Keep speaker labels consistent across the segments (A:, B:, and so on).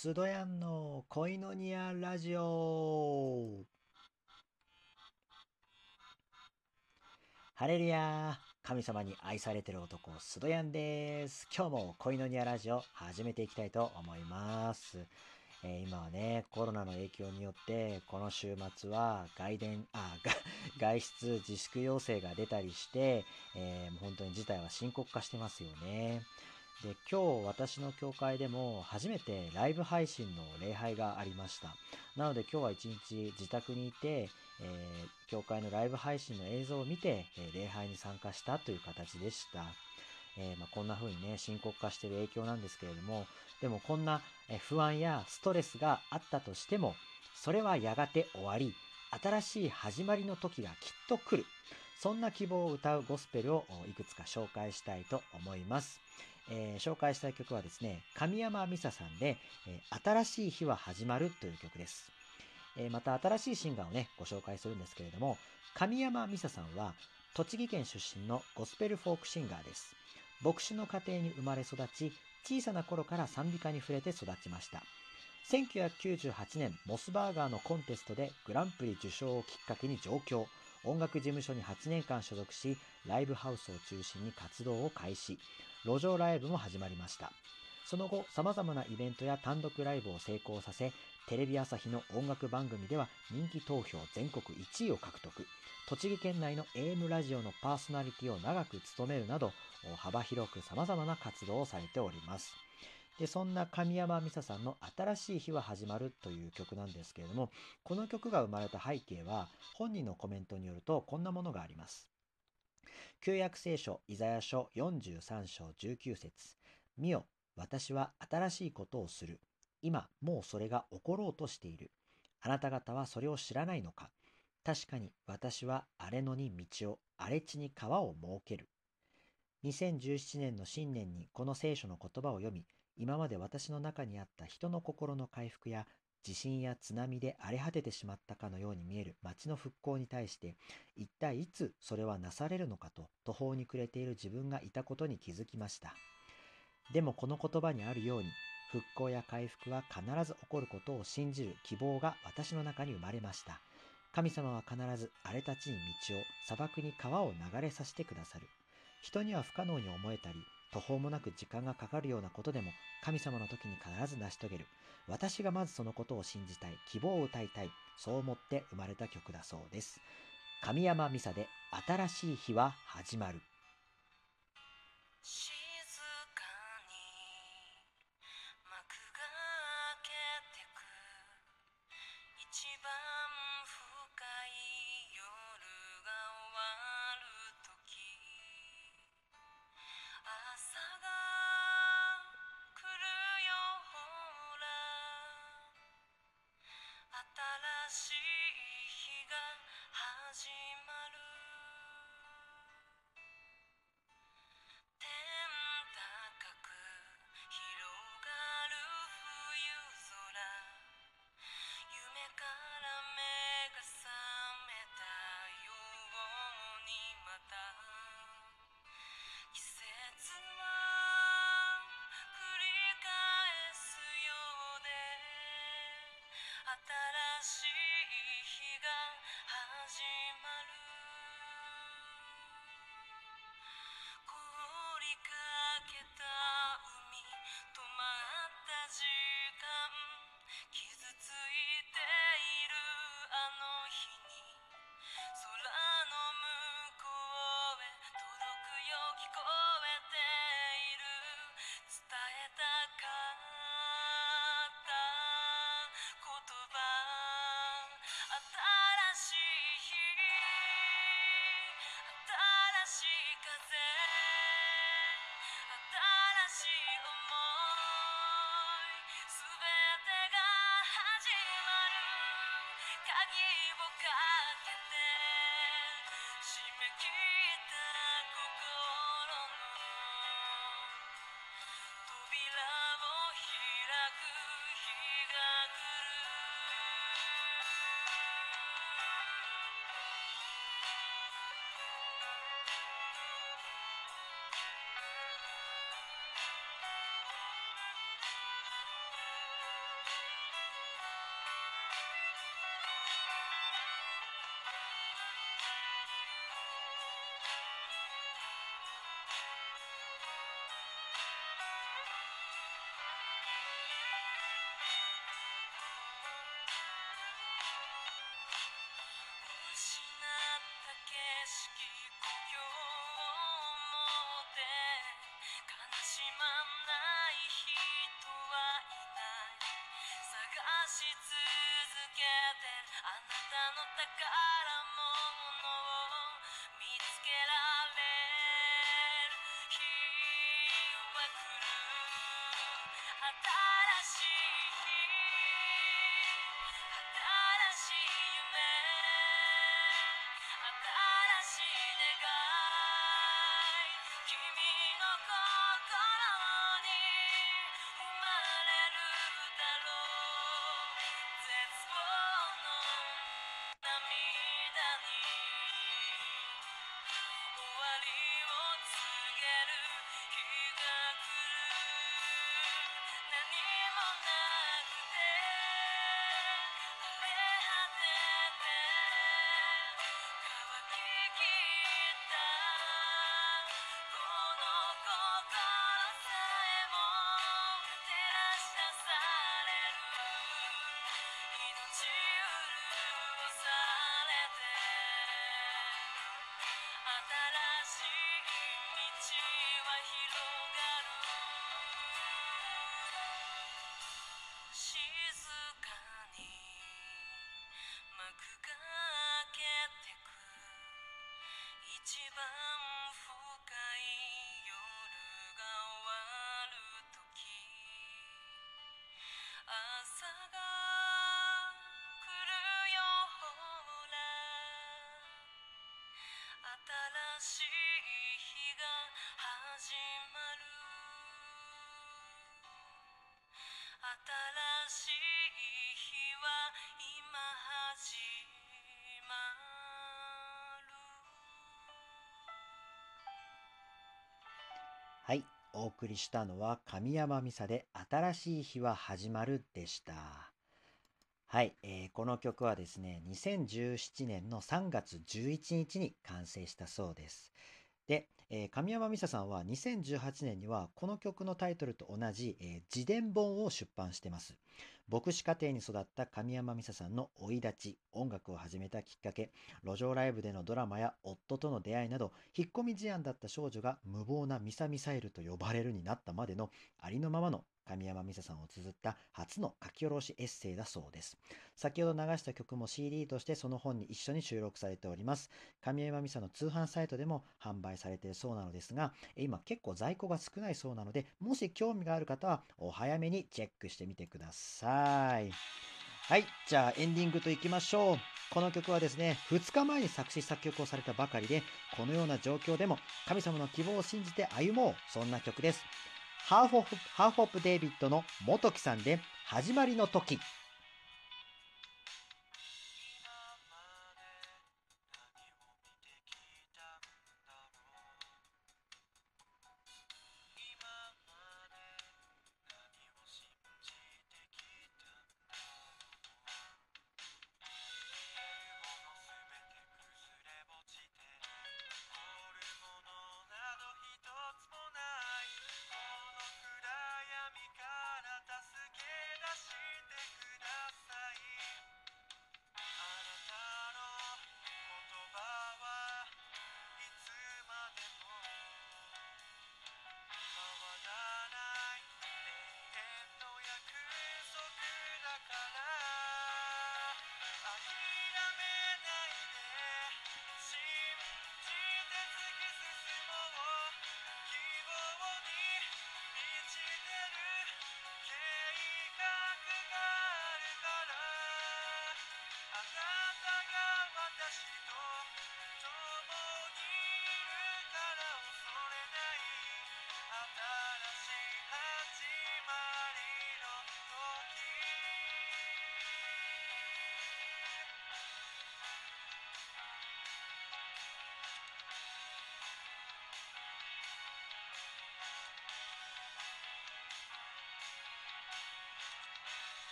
A: スドヤンの恋のニアラジオ。ハレルヤ神様に愛されてる男スドヤンです。今日も恋のニアラジオ始めていきたいと思います。えー、今はね、コロナの影響によって、この週末は外伝、あ、外出自粛要請が出たりして、えー、もう本当に事態は深刻化してますよね。で、今日私の教会でも初めてライブ配信の礼拝がありました。なので今日は一日自宅にいて、えー、教会のライブ配信の映像を見て、え礼拝に参加したという形でした。えー、まあ、こんな風にね、深刻化している影響なんですけれども、でもこんな不安やストレスがあったとしても、それはやがて終わり、新しい始まりの時がきっと来る。そんな希望を歌うゴスペルをいくつか紹介したいと思います。えー、紹介したい曲はですね、神山美沙さんで、えー、新しい日は始まるという曲です。えー、また新しいシンガーをね、ご紹介するんですけれども、神山美沙さんは栃木県出身のゴスペルフォークシンガーです。牧師の家庭に生まれ育ち、小さな頃から賛美歌に触れて育ちました。1998年、モスバーガーのコンテストでグランプリ受賞をきっかけに上京。音楽事務所に8年間所属し、ライブハウスを中心に活動を開始。路上ライブも始まりました。その後、様々なイベントや単独ライブを成功させ、テレビ朝日の音楽番組では人気投票全国1位を獲得。栃木県内の AM ラジオのパーソナリティを長く務めるなど、幅広く様々な活動をされております。で、そんな神山美沙さんの新しい日は始まるという曲なんですけれども、この曲が生まれた背景は、本人のコメントによるとこんなものがあります。旧約聖書イザヤ書43章19節見よ、私は新しいことをする。今、もうそれが起ころうとしている。あなた方はそれを知らないのか確かに私は荒れ野に道を、荒れ地に川を設ける。2017年の新年にこの聖書の言葉を読み、今まで私の中にあった人の心の回復や地震や津波で荒れ果ててしまったかのように見える町の復興に対して一体いつそれはなされるのかと途方に暮れている自分がいたことに気づきました。でもこの言葉にあるように復興や回復は必ず起こることを信じる希望が私の中に生まれました。神様は必ず荒れた地に道を砂漠に川を流れさせてくださる。人には不可能に思えたり途方もなく時間がかかるようなことでも神様の時に必ず成し遂げる。私がまずそのことを信じたい、希望を歌いたい、そう思って生まれた曲だそうです。神山美沙で新しい日は始まる。
B: thought 新しい日が始まる新しい日は今始まる
A: はい、お送りしたのは神山美沙で新しい日は始まるでした。はい、えーこの曲はですね、2017年の3月11日に完成したそうです。で、えー神山美沙さんは2018年にはこの曲のタイトルと同じ、えー自伝本を出版してます。牧師家庭に育った神山美沙さんの生い立ち、音楽を始めたきっかけ、路上ライブでのドラマや夫との出会いなど、引っ込み思案だった少女が無謀なミサミサイルと呼ばれるになったまでのありのままの神山美沙さんを綴った初の書き下ろしエッセイだそうです。先ほど流した曲も CD としてその本に一緒に収録されております。神山美沙の通販サイトでも販売されているそうなのですが、今結構在庫が少ないそうなので、もし興味がある方はお早めにチェックしてみてください。はい、じゃあエンディングといきましょう。この曲はですね、2日前に作詞作曲をされたばかりで、このような状況でも神様の希望を信じて歩もう。そんな曲です。ハーフオフハーフオプデイビッドの元木さんで始まりの時。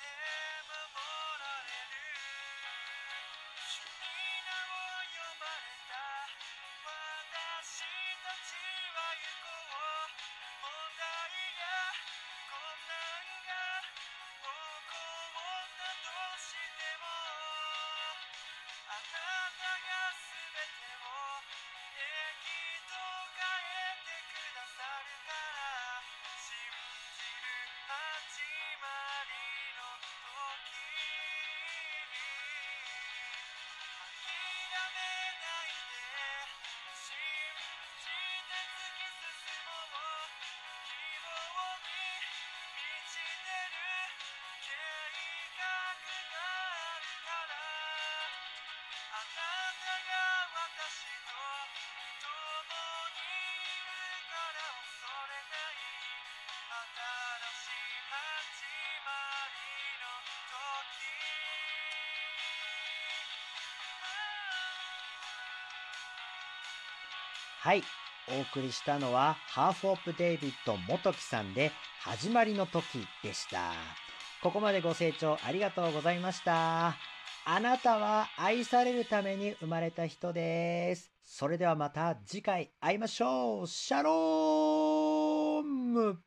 B: えはい、
A: お送りしたのはハーフオープデイビッド元木さんで始まりの時でした。ここまでご清聴ありがとうございました。あなたは愛されるために生まれた人です。それではまた次回会いましょう。シャローム